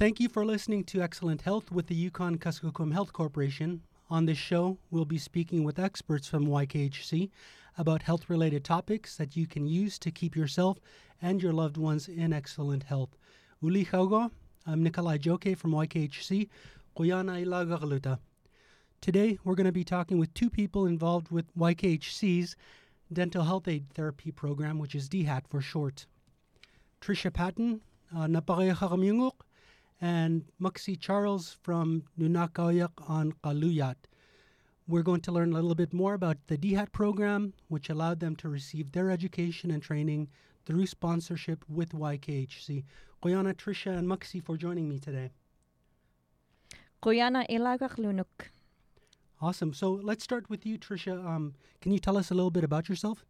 Thank you for listening to Excellent Health with the Yukon Kuskokwim Health Corporation. On this show, we'll be speaking with experts from YKHC about health related topics that you can use to keep yourself and your loved ones in excellent health. Uli Chaugo, I'm Nicholai Joekay from YKHC. Today, we're going to be talking with two people involved with YKHC's Dental Health Aid Therapy Program, which is DHAT for short. Trisha Patton, uh, and Maksii Charles from Nunakayak on Kaluyat. We're going to learn a little bit more about the DHAT program, which allowed them to receive their education and training through sponsorship with YKHC. Koyana, Trisha, and Maksii for joining me today. Koyana ilagak lunuk. Awesome. So let's start with you, Trisha. Um, can you tell us a little bit about yourself?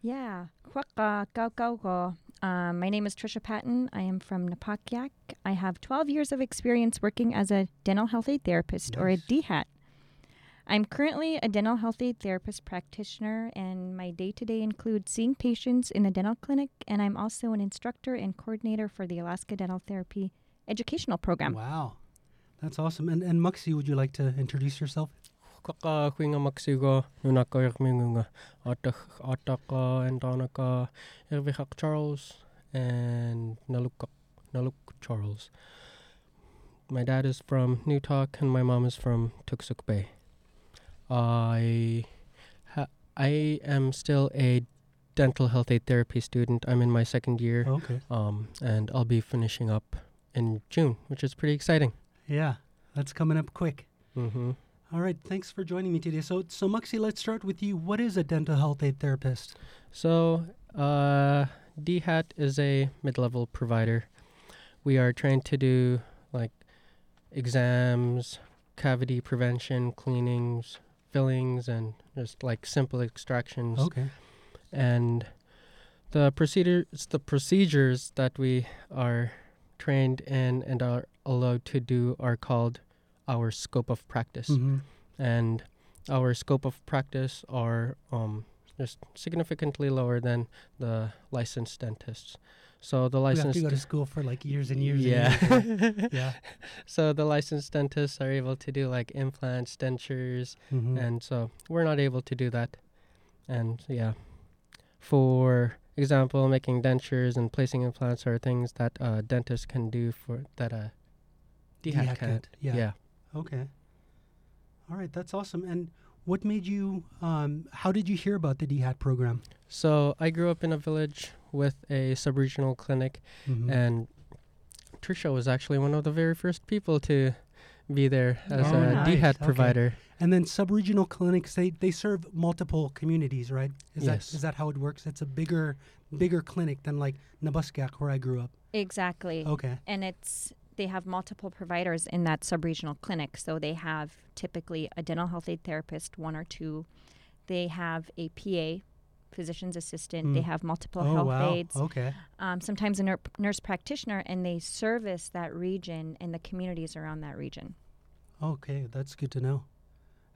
Yeah. Kwaka kau kau ko. Um, my name is Trisha Patton. I am from Napakiak. I have 12 years of experience working as a dental health aid therapist or a DHAT. I'm currently a dental health aid therapist practitioner, and my day to day includes seeing patients in the dental clinic, and I'm also an instructor and coordinator for the Alaska Dental Therapy Educational Program. Wow. That's awesome. And and Maksii, would you like to introduce yourself? Kaka kuinga maksigo nunaka yakmingunga atak ataka and donaka Irvihak Charles and Naluk Naluk Charles. My dad is from Newtok and my mom is from Toksook Bay. I ha- I am still a dental health aid therapy student. I'm in my second year. Okay. Um, and I'll be finishing up in June, which is pretty exciting. Yeah, that's coming up quick. Mm-hmm. All right, thanks for joining me today. So, so Maksii, let's start with you. What is a dental health aid therapist? So, uh, DHAT is a mid-level provider. We are trained to do like exams, cavity prevention, cleanings, fillings, and just like simple extractions. Okay. And the procedures, the procedures that we are trained in and are allowed to do are called our scope of practice. Mm-hmm. And our scope of practice are um, just significantly lower than the licensed dentists. So the You have licensed to go to school for like years and years. yeah. And years. yeah. so the licensed dentists are able to do like implants, dentures, Mm-hmm. and so we're not able to do that. And yeah, for example, making dentures and placing implants are things that a dentist can do for that a DHAT can't. can't, yeah. yeah. Okay. All right, that's awesome. And what made you? Um, how did you hear about the DHAT program? So I grew up in a village with a sub-regional clinic, Mm-hmm. and Trisha was actually one of the very first people to be there as Oh, a nice. DHAT Okay. provider. And then sub-regional clinics, they, they serve multiple communities, right? Is Yes. that is that how it works? It's a bigger bigger clinic than like Nabuskak, where I grew up. Exactly. Okay. And it's they have multiple providers in that sub-regional clinic. So they have typically a dental health aid therapist, one or two. They have a PA, physician's assistant. They Mm. have multiple oh health wow. aides. Okay. Um, sometimes a nur- nurse practitioner, and they service that region and the communities around that region. Okay, that's good to know.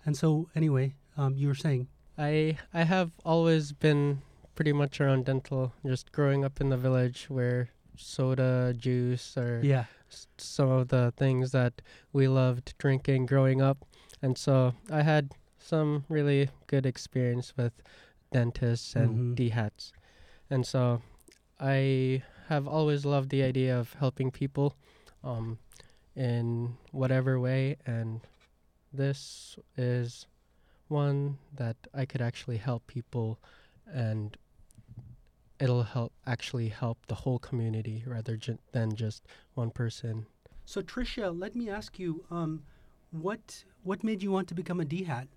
And so, anyway, um, you were saying, I I have always been pretty much around dental, just growing up in the village where soda, juice, or yeah, s- some of the things that we loved drinking growing up. And so I had some really good experience with dentists and Mhm. DHATs. And so I have always loved the idea of helping people um, in whatever way. And this is one that I could actually help people and it'll help actually help the whole community rather ju- than just one person. So Trisha, let me ask you, um, what what made you want to become a DHAT?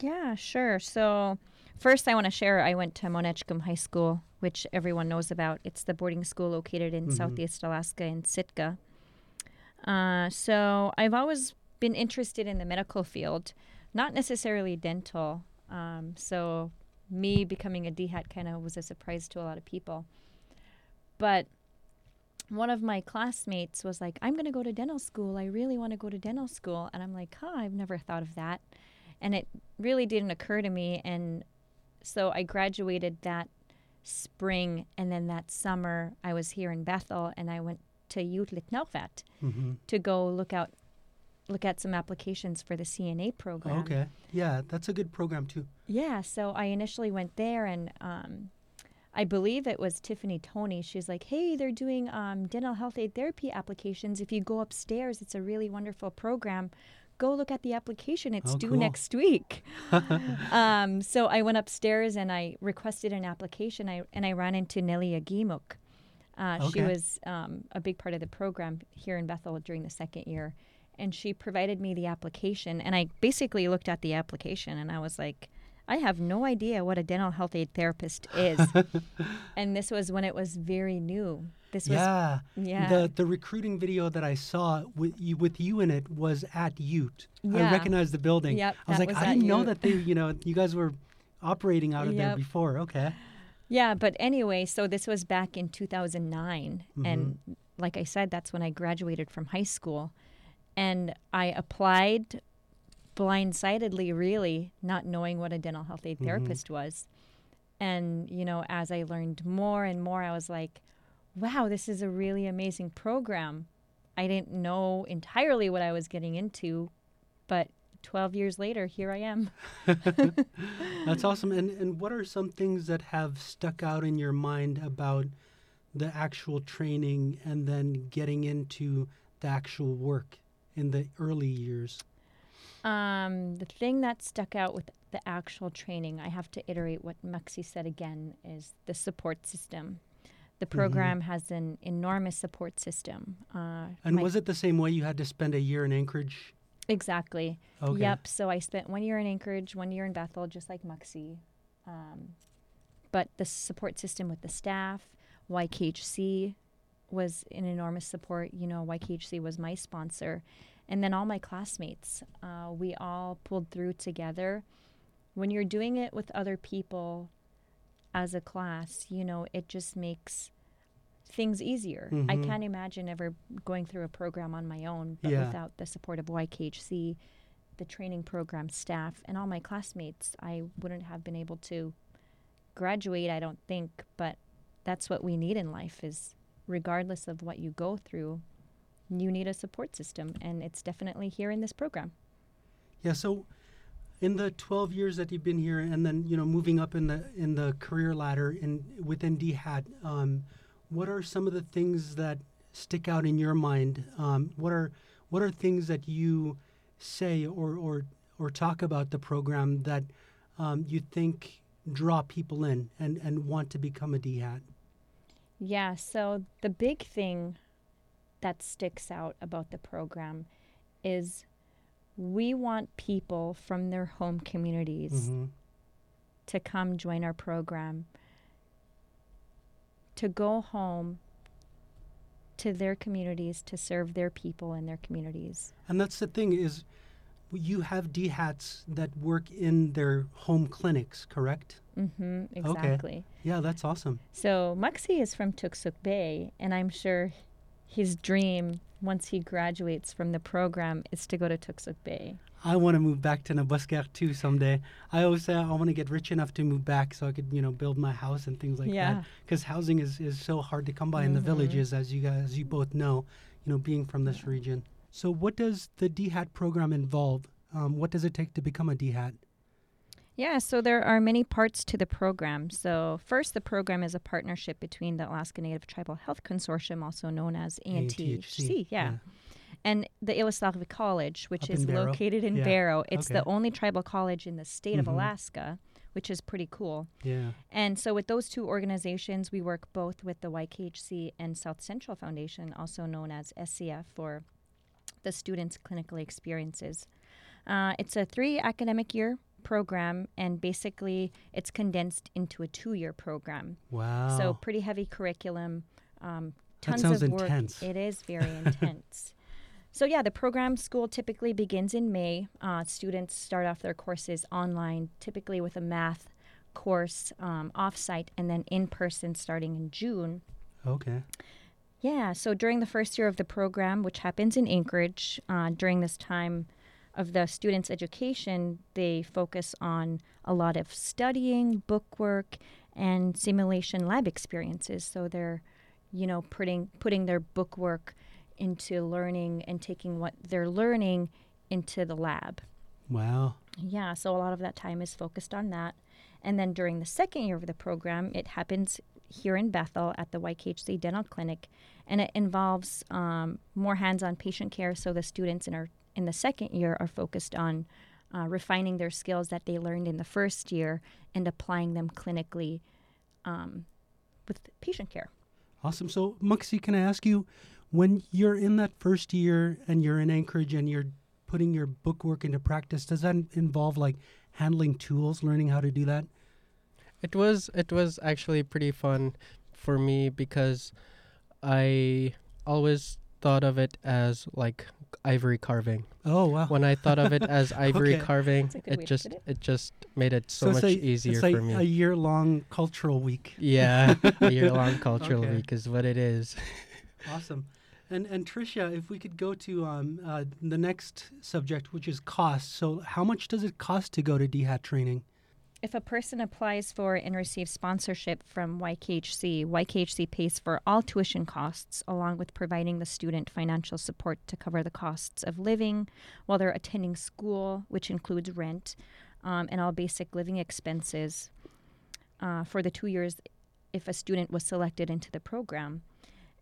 Yeah, sure. So, first, I want to share I went to Mount Edgecumbe High School, which everyone knows about. It's the boarding school located in Mhm. Southeast Alaska in Sitka. Uh, so, I've always been interested in the medical field, not necessarily dental. Um, so, me becoming a DHAT kind of was a surprise to a lot of people. But one of my classmates was like, I'm going to go to dental school. I really want to go to dental school. And I'm like, huh, I've never thought of that. And it really didn't occur to me. And so I graduated that spring. And then that summer, I was here in Bethel and I went to Yuut Elitnaurviat hmm to go look out look at some applications for the CNA program. Okay. Yeah, that's a good program too. Yeah, so I initially went there and um, I believe it was Tiffany Tony. She's like, hey, they're doing um, dental health aid therapy applications. If you go upstairs, it's a really wonderful program. Go look at the application. It's Oh, due cool. next week. um, so I went upstairs and I requested an application. I, and I ran into Nelly Agimuk. Uh, She was um, a big part of the program here in Bethel during the second year. And she provided me the application. And I basically looked at the application and I was like, I have no idea what a dental health aid therapist is. and this was when it was very new. This was, yeah. yeah. The the recruiting video that I saw with you with you in it was at Yuut. yeah. I recognized the building. Yep, I was like, was I didn't know that they, you know, you guys were operating out of there before. Okay. Yeah, but anyway, so this was back in 2009. Mm-hmm. And like I said, that's when I graduated from high school. And I applied blindsidedly, really, not knowing what a dental health aid Mhm. therapist was. And, you know, as I learned more and more, I was like, wow, this is a really amazing program. I didn't know entirely what I was getting into, but 12 years later, here I am. That's awesome. And and what are some things that have stuck out in your mind about the actual training and then getting into the actual work in the early years? Um, the thing that stuck out with the actual training, I have to iterate what Maksii said again, is the support system. The program has an enormous support system. Uh, And was it the same way you had to spend a year in Anchorage? exactly? Okay. Yep. So I spent one year in Anchorage, one year in Bethel, just like Maksii. Um, but the support system with the staff, YKHC was an enormous support. You know, YKHC was my sponsor. And then all my classmates, uh, we all pulled through together. When you're doing it with other people as a class, you know, it just makes things easier. I Mhm. can't imagine ever going through a program on my own, but Yeah. without the support of YKHC, the training program staff, and all my classmates, I wouldn't have been able to graduate, I don't think. But that's what we need in life is regardless of what you go through, you need a support system. And it's definitely here in this program. Yeah. So, in the twelve years that you've been here, and then you know moving up in the in the career ladder in within DHAT, um, what are some of the things that stick out in your mind? Um, what are what are things that you say or or or talk about the program that um, you think draw people in and and want to become a DHAT? Yeah, so the big thing that sticks out about the program is we want people from their home communities Mhm. to come join our program, to go home to their communities to serve their people in their communities. And that's the thing is, you have DHATs that work in their home clinics, correct? Mm-hmm, exactly. Okay. Yeah, that's awesome. So Maksii is from Toksook Bay, and I'm sure his dream once he graduates from the program is to go to Toksook Bay. I want to move back to Nebraska too someday. I always say I want to get rich enough to move back so I could, you know, build my house and things like Yeah. that. Because housing is, is so hard to come by in the Mhm. villages, as you guys, as you both know, you know, being from this region. So, what does the DHAT program involve? Um, what does it take to become a DHAT? Yeah, so there are many parts to the program. So, first, the program is a partnership between the Alaska Native Tribal Health Consortium, also known as ANTHC, yeah, and the Ilisagvik College, which Up is in located in Yeah. Barrow. It's the only tribal college in the state of Mhm. Alaska, which is pretty cool. Yeah. And so, with those two organizations, we work both with the YKHC and South Central Foundation, also known as SCF, for the students' clinical experiences. Uh, it's a three academic year program, and basically, it's condensed into a two year program. Wow. So, pretty heavy curriculum, um, That tons sounds of work. intense. It is very intense. So, yeah, the program school typically begins in May. Uh, students start off their courses online, typically with a math course um, offsite and then in person starting in June. okay. Yeah, so during the first year of the program, which happens in Anchorage, uh, during this time of the students' education, they focus on a lot of studying, book work, and simulation lab experiences. So they're you know, putting putting their bookwork into learning and taking what they're learning into the lab. Wow. Yeah, so a lot of that time is focused on that. And then during the second year of the program, it happens here in Bethel at the YKHC Dental Clinic, and it involves um, more hands-on patient care. So the students in our in the second year are focused on uh, refining their skills that they learned in the first year and applying them clinically um, with patient care. Awesome. So, Maksii, can I ask you, when you're in that first year and you're in Anchorage and you're putting your bookwork into practice, does that involve like handling tools, learning how to do that? It was it was actually pretty fun for me because I always thought of it as like ivory carving. Oh wow! When I thought of it as ivory Okay. carving, That's a good way it just it. it just made it so, it's much a, easier it's like for me. a year-long cultural week. yeah, a year-long cultural Okay. week is what it is. Awesome. And and Trisha, if we could go to um, uh, the next subject, which is cost. So, how much does it cost to go to DHAT training? If a person applies for and receives sponsorship from YKHC, YKHC pays for all tuition costs along with providing the student financial support to cover the costs of living while they're attending school, which includes rent um, and all basic living expenses uh, for the two years if a student was selected into the program.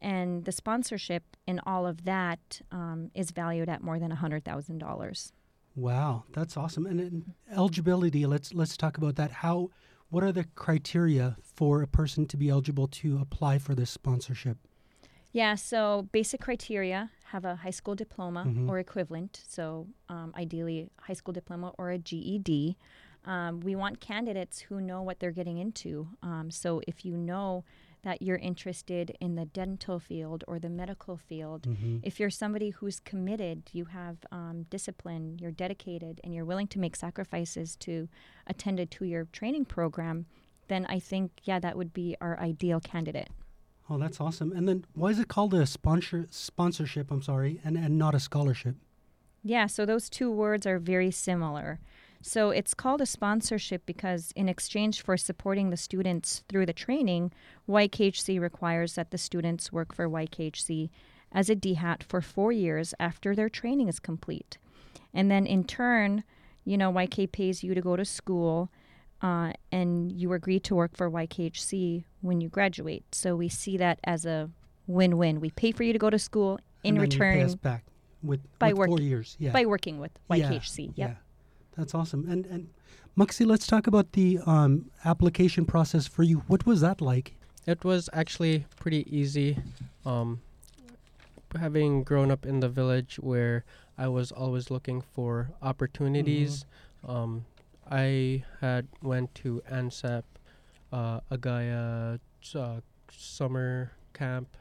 And the sponsorship in all of that um, is valued at more than $100,000. Wow, that's awesome. And eligibility. Let's let's talk about that. How? What are the criteria for a person to be eligible to apply for this sponsorship? Yeah, so basic criteria have a high school diploma Mhm. or equivalent. So um, ideally, high school diploma or a GED. Um, we want candidates who know what they're getting into. Um, so if you know that you're interested in the dental field or the medical field, Mm-hmm. if you're somebody who's committed, you have um, discipline, you're dedicated, and you're willing to make sacrifices to attend a two year training program, then I think, yeah, that would be our ideal candidate. Oh, that's awesome. And then why is it called a sponsor sponsorship? I'm sorry, and and not a scholarship. Yeah, so those two words are very similar. So it's called a sponsorship because, in exchange for supporting the students through the training, YKHC requires that the students work for YKHC as a DHAT for four years after their training is complete. And then, in turn, you know, YK pays you to go to school uh, and you agree to work for YKHC when you graduate. So we see that as a win win. We pay for you to go to school in and then return you pay us back with, by with four years. Yeah. by working with Yeah, YKHC. Yep. Yeah, that's awesome. And and Maksii, let's talk about the um, application process for you. What was that like? It was actually pretty easy. Um, having grown up in the village where I was always looking for opportunities, um, I had went to ANSEP, uh, Agaya uh, summer camp,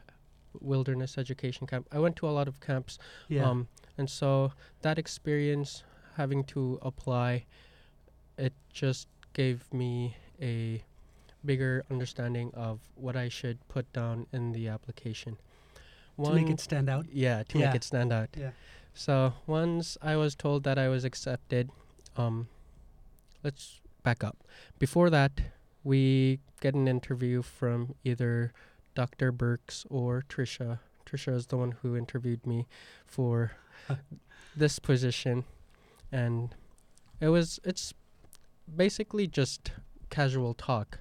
wilderness education camp. I went to a lot of camps Yeah. um, and so that experience, having to apply, it just gave me a bigger understanding of what I should put down in the application. One, to make it stand out. yeah, to Yeah. make it stand out. Yeah. So once I was told that I was accepted, um, let's back up. Before that, we get an interview from either Dr. Burks or Trisha. Trisha is the one who interviewed me for this position, and it was it's basically just casual talk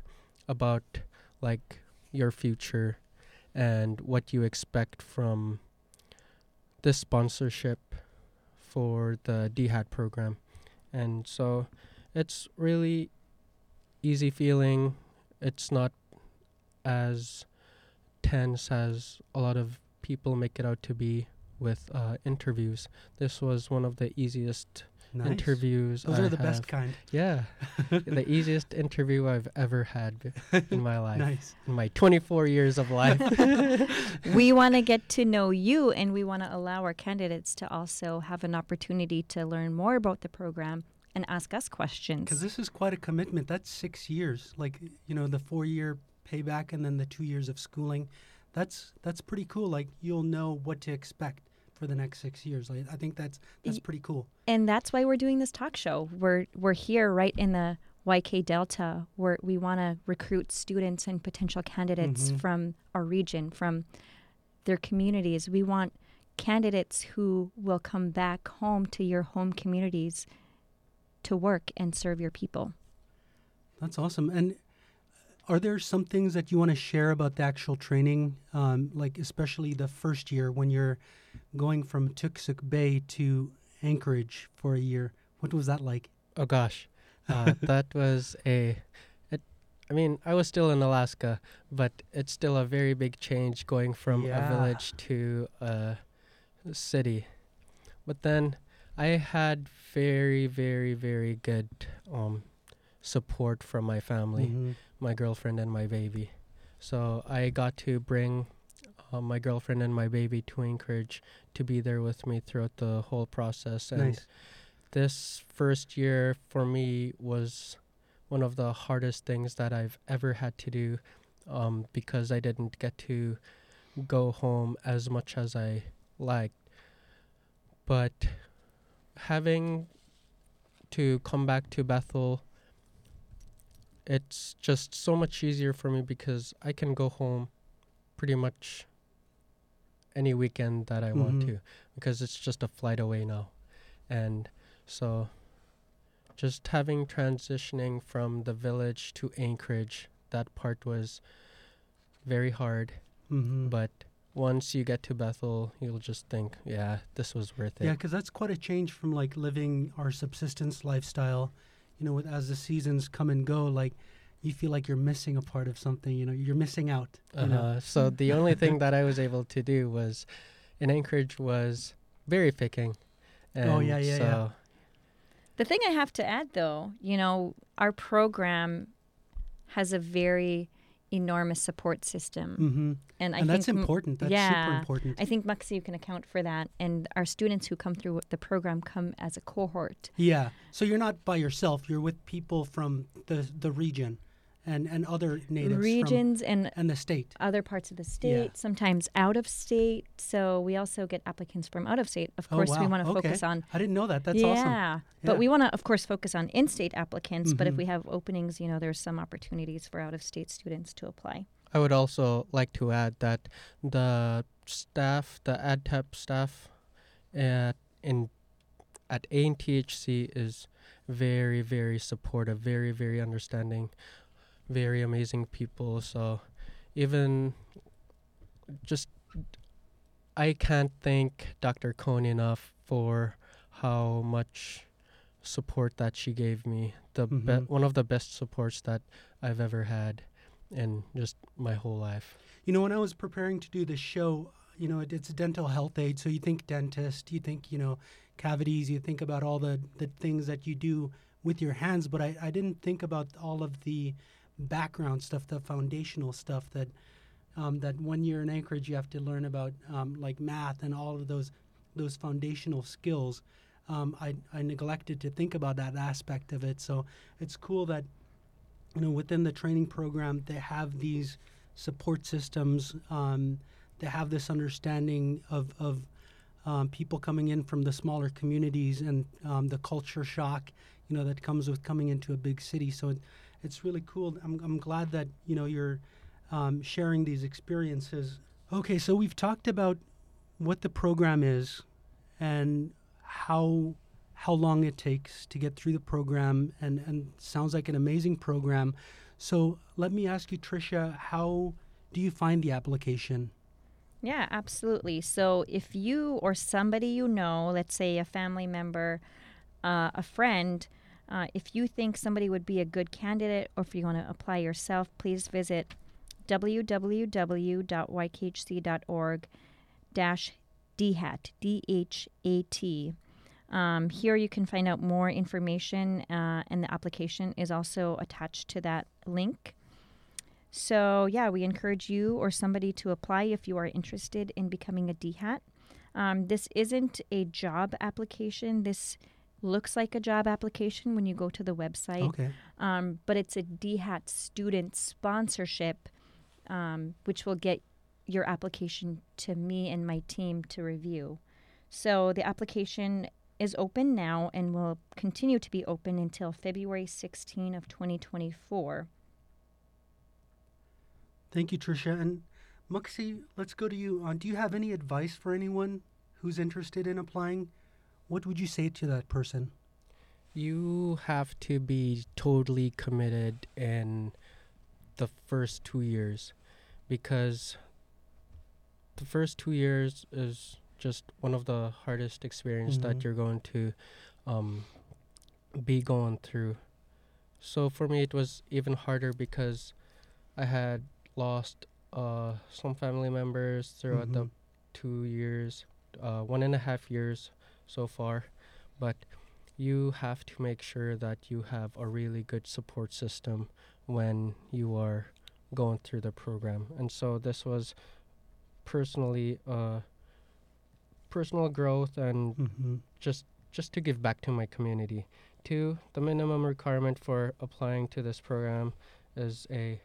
about like your future and what you expect from this sponsorship for the DHAT program. And so it's really easy feeling. It's not as tense as a lot of people make it out to be with uh, interviews. This was one of the easiest Nice. interviews. Those I are the best kind. Yeah, the easiest interview I've ever had in my life, Nice. in my 24 years of life. we want to get to know you and we want to allow our candidates to also have an opportunity to learn more about the program and ask us questions. Because this is quite a commitment. That's six years. Like you know, the four-year payback and then the two years of schooling. That's that's pretty cool. Like you'll know what to expect for the next six years. Like I think that's that's pretty cool. and that's why we're doing this talk show. We're we're here right in the YK Delta, where we want to recruit students and potential candidates Mhm. from our region, from their communities. We want candidates who will come back home to your home communities to work and serve your people. That's awesome. And are there some things that you want to share about the actual training, um, like especially the first year when you're going from Toksook Bay to Anchorage for a year? What was that like? Oh gosh, uh, that was a. It, I mean, I was still in Alaska, but it's still a very big change going from Yeah. a village to a city. But then I had very, very, very good um, support from my family, Mhm. my girlfriend and my baby. So I got to bring uh, my girlfriend and my baby to Anchorage to be there with me throughout the whole process. And Nice. this first year for me was one of the hardest things that I've ever had to do um, because I didn't get to go home as much as I liked. But having to come back to Bethel, it's just so much easier for me because I can go home pretty much any weekend that I want Mhm. to because it's just a flight away now. And so just having transitioning from the village to Anchorage, that part was very hard. Mhm. But once you get to Bethel, you'll just think, yeah, this was worth it. Yeah, because that's quite a change from like living our subsistence lifestyle. You know, with, as the seasons come and go, like you feel like you're missing a part of something. You know, you're missing out. You know? Uh-huh. So the only thing that I was able to do was in Anchorage was berry picking. And Oh, yeah, yeah, so yeah. The thing I have to add, though, you know, our program has a very enormous support system, hmm and I And think that's important. That's super important. I think Maksii you can account for that, and our students who come through the program come as a cohort. Yeah. So you're not by yourself. You're with people from the the region, and and other natives from, regions and and the state. other parts of the state, sometimes out of state. So we also get applicants from out of state. Of Oh, course, we want to Okay. focus on I didn't know that. That's yeah, awesome. Yeah but we want to, of course, focus on in-state applicants. But if Mhm. we have openings, you know, there's some opportunities for out-of-state students to apply. I would also like to add that the staff, the AdTep staff at in at ANTHC is very, very supportive, very, very understanding, very amazing people. So even just I can't thank Dr. Cohn enough for how much support that she gave me. The be- Mhm. one of the best supports that I've ever had in just my whole life. You know, when I was preparing to do this show, you know, it, it's a dental health aid. So you think dentist, you think, you know, cavities, you think about all the, the things that you do with your hands. But I, I didn't think about all of the background stuff, the foundational stuff that um, that one year in Anchorage you have to learn about, um, like math and all of those those foundational skills. Um, I, I neglected to think about that aspect of it. So it's cool that you know within the training program they have these support systems. Um, they have this understanding of of um, people coming in from the smaller communities and um, the culture shock, you know, that comes with coming into a big city. So it, it's really cool. I'm, I'm glad that you know you're um, sharing these experiences. Okay, so we've talked about what the program is and how how long it takes to get through the program, and and sounds like an amazing program. So let me ask you, Trisha, how do you find the application? Yeah, absolutely. So if you or somebody you know, let's say a family member, uh, a friend, uh, if you think somebody would be a good candidate or if you want to apply yourself, please visit www.ykhc.org dash DHAT, D-H-A-T. Um, here you can find out more information uh, and the application is also attached to that link. So, yeah, we encourage you or somebody to apply if you are interested in becoming a DHAT. Um, this isn't a job application. This looks like a job application when you go to the website, Okay. um, but it's a DHAT student sponsorship, um, which will get your application to me and my team to review. So, the application is open now and will continue to be open until February 16 of 2024. Thank you, Trisha. And Maksii, let's go to you. Uh, do you have any advice for anyone who's interested in applying? What would you say to that person? You have to be totally committed in the first two years because the first two years is just one of the hardest experience Mhm. that you're going to um, be going through. So for me, it was even harder because I had lost uh, some family members throughout the Mhm. two years, uh, one and a half years so far. But you have to make sure that you have a really good support system when you are going through the program. And so this was personally uh, personal growth and Mm-hmm. just just to give back to my community. Two, the minimum requirement for applying to this program is a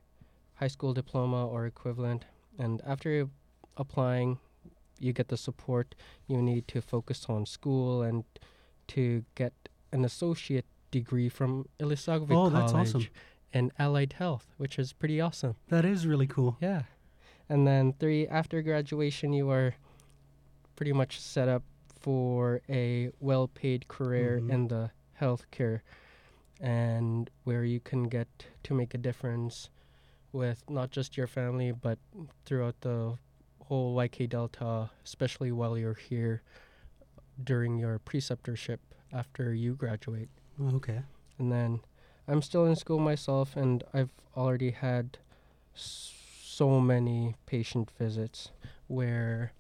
high school diploma or equivalent. And after applying, you get the support you need to focus on school and to get an associate degree from Ilisagvik Oh, College that's awesome. in allied health, which is pretty awesome. That is really cool. Yeah. And then three, after graduation, you are pretty much set up for a well paid career Mhm. in the healthcare and where you can get to make a difference with not just your family, but throughout the whole YK Delta, especially while you're here during your preceptorship after you graduate. Oh, okay. And then I'm still in school myself, and I've already had s- so many patient visits where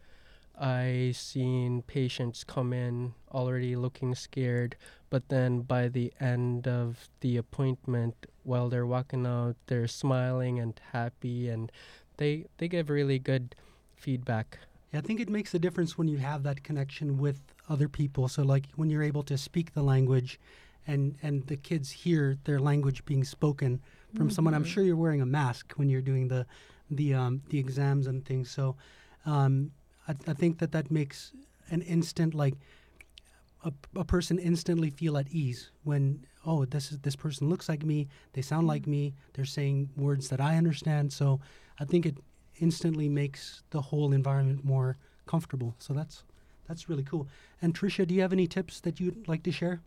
I seen patients come in already looking scared, but then by the end of the appointment, while they're walking out, they're smiling and happy, and they they give really good feedback. Yeah, I think it makes a difference when you have that connection with other people. So, like when you're able to speak the language, and and the kids hear their language being spoken from someone. I'm Mhm. sure you're wearing a mask when you're doing the the um, the exams and things. So, um, I, I think that that makes an instant like a, a person instantly feel at ease when oh this is this person looks like me they sound like me they're saying words that i understand so i think it instantly makes the whole environment more comfortable so that's that's really cool and trisha do you have any tips that you'd like to share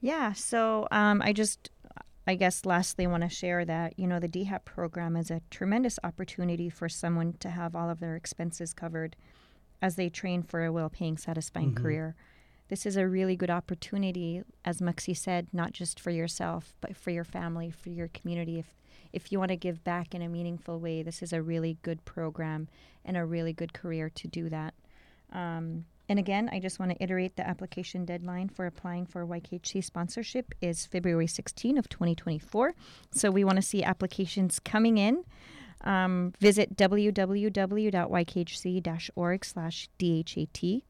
Yeah, so um, I just, I guess, lastly, want to share that, you know, the DHAT program is a tremendous opportunity for someone to have all of their expenses covered as they train for a well paying, satisfying Mhm. career. This is a really good opportunity, as Maksii said, not just for yourself, but for your family, for your community. If, if you want to give back in a meaningful way, this is a really good program and a really good career to do that. Um, and again, I just want to iterate the application deadline for applying for YKHC sponsorship is February 16 of 2024. So we want to see applications coming in. Um, visit www.ykhc-org slash DHAT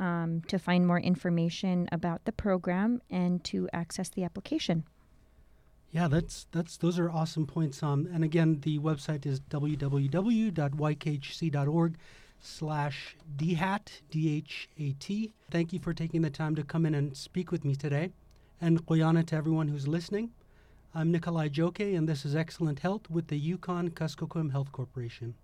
um, to find more information about the program and to access the application. yeah that's that's those are awesome points. Um and again the website is www.ykhc.org slash dhat d-h-a-t thank you for taking the time to come in and speak with me today. And Qoyana to everyone who's listening. I'm Nicholai Joekay and this is excellent health with the yukon kuskokwim health corporation